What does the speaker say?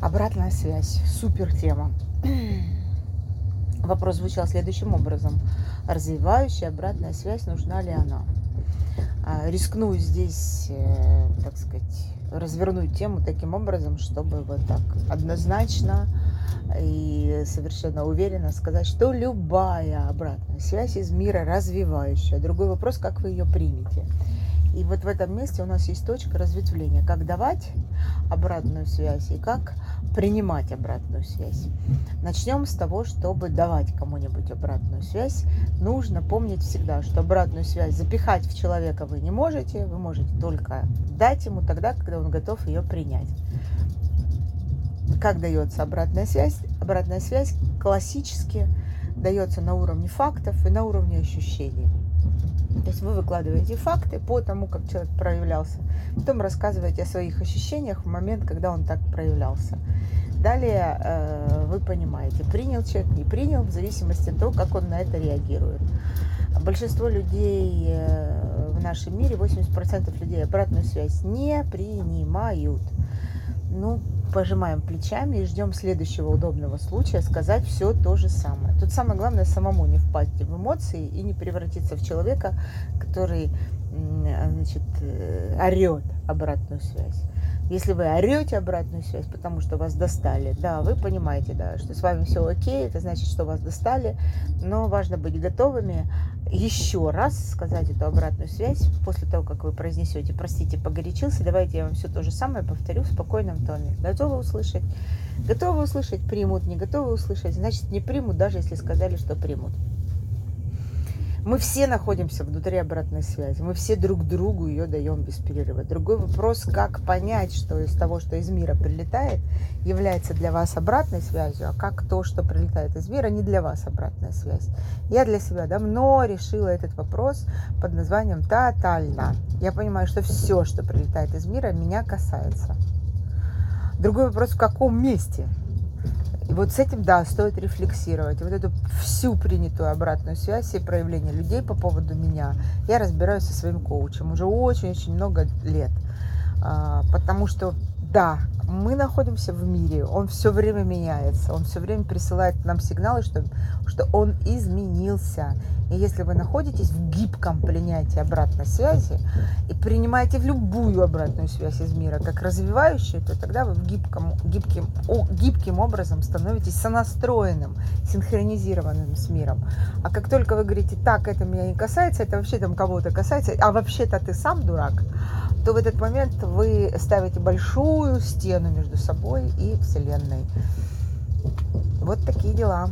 Обратная связь. Супер тема. Вопрос звучал следующим образом. Развивающая обратная связь, нужна ли она? А, рискну здесь, э, так сказать, развернуть тему таким образом, чтобы вот так однозначно и совершенно уверенно сказать, что любая обратная связь из мира развивающая. Другой вопрос, как вы ее примете. И вот в этом месте у нас есть точка разветвления, как давать обратную связь и как принимать обратную связь. Начнем с того, чтобы давать кому-нибудь обратную связь. Нужно помнить всегда, что обратную связь запихать в человека вы не можете, вы можете только дать ему тогда, когда он готов ее принять. Как дается обратная связь? Обратная связь классически дается на уровне фактов и на уровне ощущений. То есть вы выкладываете факты по тому, как человек проявлялся, потом рассказываете о своих ощущениях в момент, когда он так проявлялся. Далее э, вы понимаете, принял человек, не принял, в зависимости от того, как он на это реагирует. Большинство людей э, в нашем мире, 80% людей обратную связь не принимают. Ну, пожимаем плечами и ждем следующего удобного случая сказать все то же самое. Тут самое главное самому не впасть в эмоции и не превратиться в человека, который значит, э, орет обратную связь. Если вы орете обратную связь, потому что вас достали, да, вы понимаете, да, что с вами все окей, это значит, что вас достали, но важно быть готовыми еще раз сказать эту обратную связь после того, как вы произнесете, простите, погорячился, давайте я вам все то же самое повторю в спокойном тоне. Готовы услышать? Готовы услышать? Примут. Не готовы услышать? Значит, не примут, даже если сказали, что примут. Мы все находимся внутри обратной связи, мы все друг другу ее даем без перерыва. Другой вопрос, как понять, что из того, что из мира прилетает, является для вас обратной связью, а как то, что прилетает из мира, не для вас обратная связь. Я для себя давно решила этот вопрос под названием «тотально». Я понимаю, что все, что прилетает из мира, меня касается. Другой вопрос, в каком месте – и вот с этим, да, стоит рефлексировать. Вот эту всю принятую обратную связь и проявление людей по поводу меня я разбираюсь со своим коучем уже очень-очень много лет. А, потому что, да, мы находимся в мире, он все время меняется, он все время присылает нам сигналы, что, что он изменился. И если вы находитесь в гибком принятии обратной связи и принимаете в любую обратную связь из мира как развивающую, то тогда вы в гибком, гибким, о, гибким образом становитесь сонастроенным, синхронизированным с миром. А как только вы говорите, так, это меня не касается, это вообще там кого-то касается, а вообще-то ты сам дурак, то в этот момент вы ставите большую стену между собой и Вселенной. Вот такие дела.